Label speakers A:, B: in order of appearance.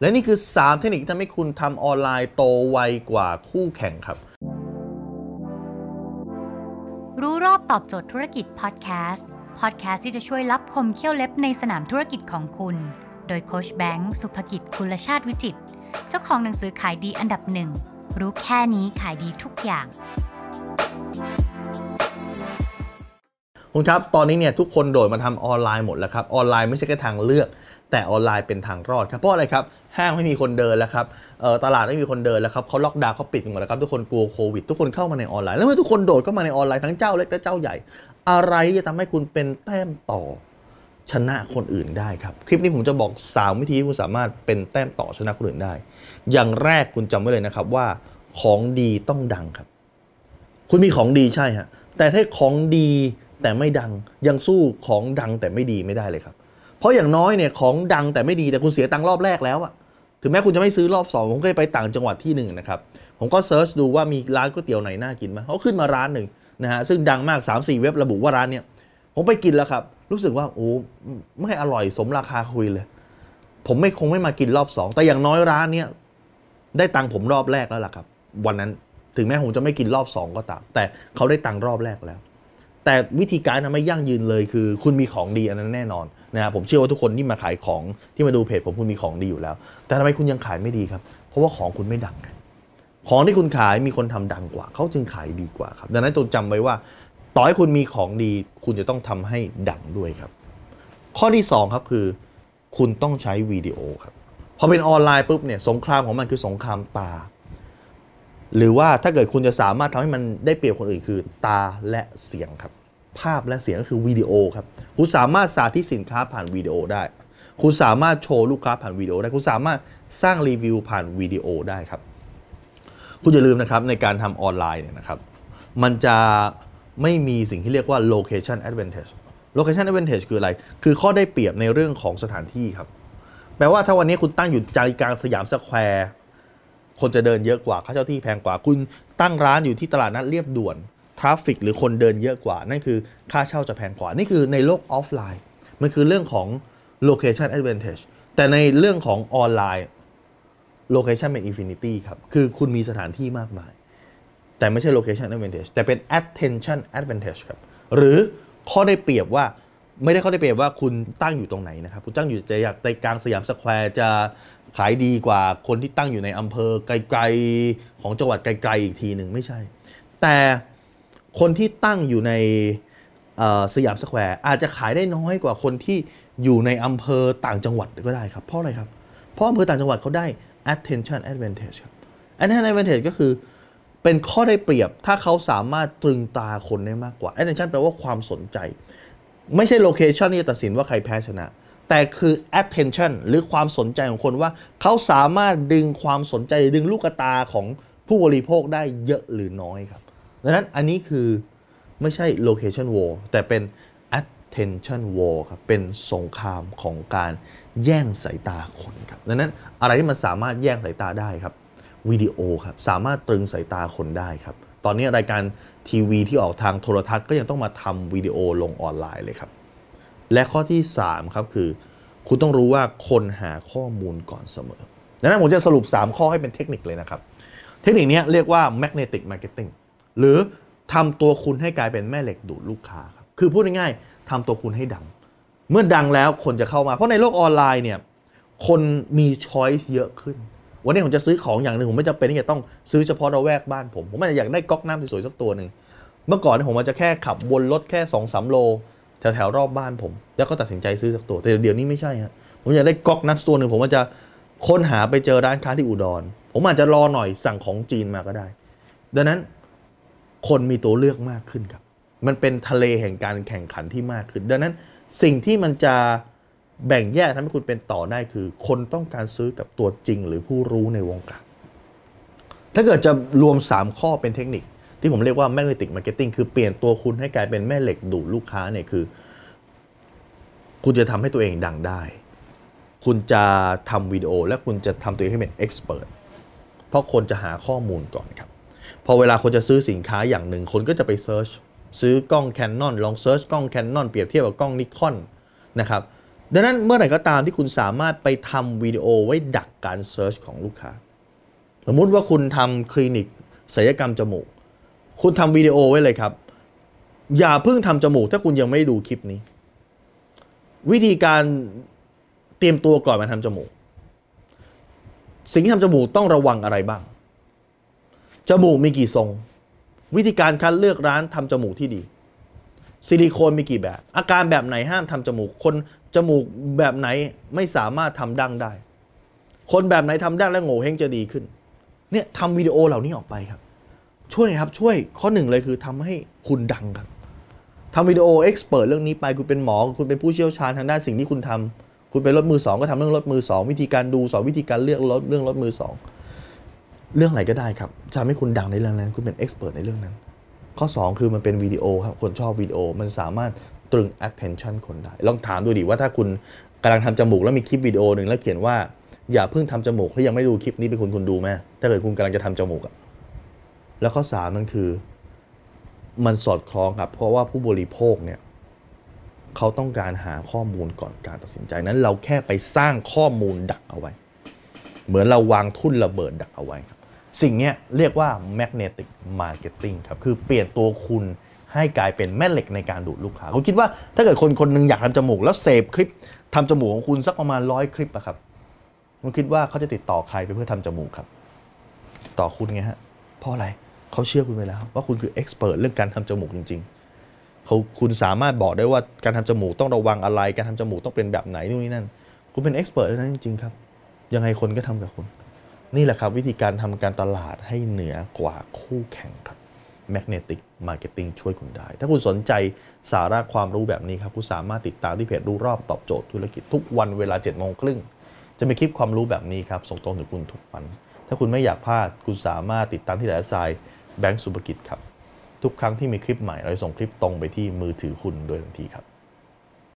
A: และนี่คือ 3 เทคนิคที่ทำให้คุณทำออนไลน์โตไวกว่าคู่แข่งครับ
B: รู้รอบตอบโจทย์ธุรกิจพอดแคสต์พอดแคสต์ที่จะช่วยรับคมเขี้ยวเล็บในสนามธุรกิจของคุณ โดยโคชแบงค์สุภกิจคุลชาติวิจิต เจ้าของหนังสือขายดีอันดับหนึ่งรู้แค่นี้ขายดีทุกอย่าง
A: คุณครับ ตอนนี้เนี่ยทุกคนโดดมาทำออนไลน์หมดแล้วครับ ออนไลน์ไม่ใช่แค่ทางเลือก แต่ออนไลน์เป็นทางรอดครับ เพราะอะไรครับ ห้างไม่มีคนเดินแล้วครับเอ่อตลาดไม่มีคนเดินแล้วครับเขาล็อกดาวน์เขาปิดหมดแล้วครับ ทุกคนกลัวโควิด ทุกคนเข้ามาในออนไลน์ แล้วเมื่อทุกคนโดดเข้ามาในออนไลน์ทั้งเจ้าเล็กและเจ้าใหญ่ อะไรที่จะทำให้คุณเป็นแต้มต่อชนะคนอื่นได้ครับ คลิปนี้ผมจะบอก 3 วิธีที่คุณสามารถเป็นแต้มต่อชนะคนอื่นได้ อย่างแรกคุณจำไว้เลยนะครับว่าของดีต้องดังครับ คุณมีของดีใช่ฮะแต่ถ้าของดี แต่ไม่ดังยังสู้ของดังแต่ไม่ดีไม่ได้เลยครับ เพราะอย่างน้อยเนี่ยของดังแต่ไม่ดีแต่คุณเสียตังค์รอบแรกแล้วอะถึงแม้คุณจะไม่ซื้อรอบสองผมเคยไปต่างจังหวัดที่หนึ่งนะครับ ผมก็เซิร์ชดูว่ามีร้านก๋วยเตี๋ยวไหนน่ากินไหมเขาขึ้นมาร้านหนึ่งนะฮะซึ่งดังมาก 3-4 เว็บระบุว่าร้านเนี่ยผมไปกินแล้วครับ รู้สึกว่าโอ้ไม่อร่อยสมราคาคุยเลย ผมไม่คงไม่มากินรอบสองแต่อย่างน้อยร้านเนี่ยได้ตังค์ผมรอบแรกแล้วล่ะครับ วันนั้นถึงแม้ผมจะไม่กินรอบสองก็ตาม แต่เขาได้ตังค์รอบแรกแล้ว แต่วิธีการทำให้ยั่งยืนเลยคือ คุณมีของดีอันนั้นแน่นอนนะครับผมเชื่อว่าทุกคนที่มาขายของที่มาดูเพจผมคุณมีของดีอยู่แล้ว แต่ทำไมคุณยังขายไม่ดีครับ เพราะว่าของคุณไม่ดัง ของที่คุณขายมีคนทำดังกว่า เขาจึงขายดีกว่าครับ ดังนั้นจงจำไว้ว่า ต่อให้คุณมีของดี คุณจะต้องทำให้ดังด้วยครับ ข้อที่สองครับคือ คุณต้องใช้วิดีโอครับพอเป็นออนไลน์ปุ๊บเนี่ยสงครามของมันคือสงครามตา หรือว่าถ้าเกิดคุณจะสามารถทำให้มันได้เปรียบคนอื่นคือตาและเสียงครับ ภาพและเสียงก็คือวิดีโอครับ คุณสามารถสาธิตสินค้าผ่านวิดีโอได้ คุณสามารถโชว์ลูกค้าผ่านวิดีโอได้ คุณสามารถสร้างรีวิวผ่านวิดีโอได้ครับ คุณอย่าลืมนะครับในการทำออนไลน์เนี่ยนะครับ มันจะไม่มีสิ่งที่เรียกว่า location advantage location advantage คืออะไร คือข้อได้เปรียบในเรื่องของสถานที่ครับ แปลว่าถ้าวันนี้คุณตั้งอยู่ใจกลางสยามสแควร์ คนจะเดินเยอะกว่าค่าเช่าที่แพงกว่า คุณตั้งร้านอยู่ที่ตลาดนัดเลียบด่วน traffic หรือคนเดินเยอะกว่า นั่นคือค่าเช่าจะแพงกว่า นี่คือในโลกออฟไลน์ มันคือเรื่องของ location advantage แต่ในเรื่องของออนไลน์ location เป็น infinity ครับ คือคุณมีสถานที่มากมาย แต่ไม่ใช่ location advantage แต่เป็น attention advantage ครับ หรือข้อได้เปรียบว่า ไม่ได้เข้อได้เปรียบว่าคุณตั้งอยู่ตรงไหนนะครับ คุณตั้งอยู่ใจใจกลางสยามสแควร์จะขายดีกว่าคนที่ตั้งอยู่ในอำเภอไกลๆของจังหวัดไกลๆอีกทีหนึ่งไม่ใช่ แต่คนที่ตั้งอยู่ในสยามสแควร์อาจจะขายได้น้อยกว่าคนที่อยู่ในอำเภอต่างจังหวัดก็ได้ครับ เพราะอะไรครับ เพราะอำเภอต่างจังหวัดเขาได้ attention advantage ครับ attention advantage ก็คือเป็นข้อได้เปรียบถ้าเขาสามารถตรึงตาคนได้มากกว่า attention แปลว่าความสนใจ ไม่ใช่ location ที่จะตัดสินว่าใครแพ้ชนะ แต่คือ attention หรือความสนใจของคนว่า เขาสามารถดึงความสนใจดึงลูกตาของผู้บริโภคได้เยอะหรือน้อยครับดังนั้นอันนี้คือไม่ใช่ location war แต่เป็น attention war ครับ เป็นสงครามของการแย่งสายตาคนครับ ดังนั้นอะไรที่มันสามารถแย่งสายตาได้ครับวิดีโอครับ สามารถตรึงสายตาคนได้ครับ ตอนนี้รายการทีวีที่ออกทางโทรทัศน์ก็ยังต้องมาทำวิดีโอลงออนไลน์เลยครับ และข้อที่ 3 ครับคือ คุณต้องรู้ว่าคนหาข้อมูลก่อนเสมอดังนั้นผมจะสรุป 3 ข้อให้เป็นเทคนิคเลยนะครับ เทคนิคนี้เรียกว่า magnetic marketing หรือทำตัวคุณให้กลายเป็นแม่เหล็กดูดลูกค้าครับคือพูดง่ายๆทำตัวคุณให้ดัง เมื่อดังแล้วคนจะเข้ามา เพราะในโลกออนไลน์เนี่ยคนมีช้อยส์เยอะขึ้น วันนี้ผมจะซื้อของอย่างหนึ่งผมไม่จำเป็นที่จะต้องซื้อเฉพาะระแวกบ้านผม ผมอาจจะอยากได้ก๊อกน้ำสวยๆสักตัวหนึ่งเมื่อก่อนเนยผมอาจจะแค่ขับวนรถแค่2อสโลแถวๆรอบบ้านผม แล้วก็ตัดสินใจซื้อสักตัวแต่เดี๋ยวนี้ไม่ใช่ฮะผมอยากได้ก๊อกน้ำตัวหนึ่งผมอาจจะค้นหาไปเจอร้านค้าที่อุดร ผมอาจจะรอหน่อยสั่งของจีนมาก็ได้ ดังนั้นคนมีตัวเลือกมากขึ้นครับ มันเป็นทะเลแห่งการแข่งขันที่มากขึ้น ดังนั้นสิ่งที่มันจะ แบ่งแยกทำให้คุณเป็นต่อได้คือ คนต้องการซื้อกับตัวจริง หรือผู้รู้ในวงการ ถ้าเกิดจะรวม 3 ข้อเป็นเทคนิค ที่ผมเรียกว่า magnetic marketing คือเปลี่ยนตัวคุณให้กลายเป็นแม่เหล็กดูดลูกค้าเนี่ยคือ คุณจะทำให้ตัวเองดังได้ คุณจะทำวิดีโอ และคุณจะทำตัวเองให้เป็น expert เพราะคนจะหาข้อมูลก่อนครับ พอเวลาคนจะซื้อสินค้าอย่างหนึ่ง คนก็จะไป search ซื้อกล้อง Canon ลอง search กล้อง Canon เปรียบเทียบกับกล้อง Nikon นะครับ ดังนั้นเมื่อไหร่ก็ตามที่คุณสามารถไปทำวิดีโอไว้ดักการ search ของลูกค้า สมมุติว่าคุณทำคลินิกศัลยกรรมจมูก คุณทำวิดีโอไว้เลยครับ อย่าเพิ่งทำจมูก ถ้าคุณยังไม่ดูคลิปนี้ วิธีการเตรียมตัวก่อนมาทำจมูก สิ่งที่ทำจมูกต้องระวังอะไรบ้าง จมูกมีกี่ทรง วิธีการคัดเลือกร้านทำจมูกที่ดี ซิลิโคนมีกี่แบบ อาการแบบไหนห้ามทำจมูก คนจมูกแบบไหนไม่สามารถทำดั้งได้ คนแบบไหนทำดั้งแล้วโหงวเฮ้งจะดีขึ้น เนี่ยทำวิดีโอเหล่านี้ออกไปครับ ช่วยครับช่วยข้อหนึ่งเลยคือทำให้คุณดังครับทำวิดีโอ express เรื่องนี้ไปคุณเป็นหมอ คุณเป็นผู้เชี่ยวชาญทางด้านสิ่งที่คุณทำคุณเป็นรถมือสองก็ทำเรื่องรถมือสองวิธีการดูสอนวิธีการเลือกรถเรื่องรถมือสองเรื่องอะไรก็ได้ครับทำให้คุณดังในเรื่องนั้น คุณเป็นเอ็กซ์เพรสในเรื่องนั้น ข้อ 2 คือมันเป็นวิดีโอครับ คนชอบวิดีโอมันสามารถตรึง attention คนได้ ลองถามดูดิว่าถ้าคุณกำลังทำจมูกแล้วมีคลิปวิดีโอหนึ่งแล้วเขียนว่า อย่าเพิ่งทำจมูกถ้ายังไม่ดูคลิปนี้เป็นคุณคุณดูไหมถ้าเกิดคุณกำลังจะทำจมูกอะแล้วข้อ3มันคือมันสอดคล้องครับ เพราะว่าผู้บริโภคเนี่ยเขาต้องการหาข้อมูลก่อนการตัดสินใจนั้นเราแค่ไปสร้างข้อมูลดักเอาไว้ เหมือนเราวางทุ่นระเบิดดักเอาไว้ สิ่งนี้เรียกว่า magnetic marketing ครับ คือเปลี่ยนตัวคุณให้กลายเป็นแม่เหล็กในการดูดลูกค้าผมคิดว่าถ้าเกิดคนคนหนึงอยากทำจมูก แล้วเสพคลิปทำจมูกของคุณสักประมาณร้อยคลิปอะครับผมคิดว่าเขาจะติดต่อใครไปเพื่อทำจมูกครับ ติดต่อคุณไงฮะเพราะอะไรเขาเชื่อคุณไปแล้ว ว่าคุณคือเอ็กซ์เพรสเรื่องการทำจมูกจริง ๆเขาคุณสามารถบอกได้ว่าการทำจมูกต้องระวังอะไร การทำจมูกต้องเป็นแบบไหนนู่นนี่นั่น คุณเป็นเอ็กซ์เพรสเรื่องนั้นจริงๆครับยังไงคนก็ทำกับคุณ นี่แหละครับวิธีการทำการตลาดให้เหนือกว่าคู่แข่งครับ Magnetic Marketing ช่วยคุณได้ ถ้าคุณสนใจสาระความรู้แบบนี้ครับ คุณสามารถติดตามที่เพจรู้รอบตอบโจทย์ธุรกิจทุกวันเวลา7จ็ดโมงครึ่งจะมีคลิปความรู้แบบนี้ครับ ส่งตรงถึงคุณทุกวัน ถ้าคุณไม่อยากพลาด คุณสามารถติดตามที่ไหนทรายแบงก์สุภกิจครับ ทุกครั้งที่มีคลิปใหม่เราจะส่งคลิปตรงไปที่มือถือคุณโดยทันทีครับ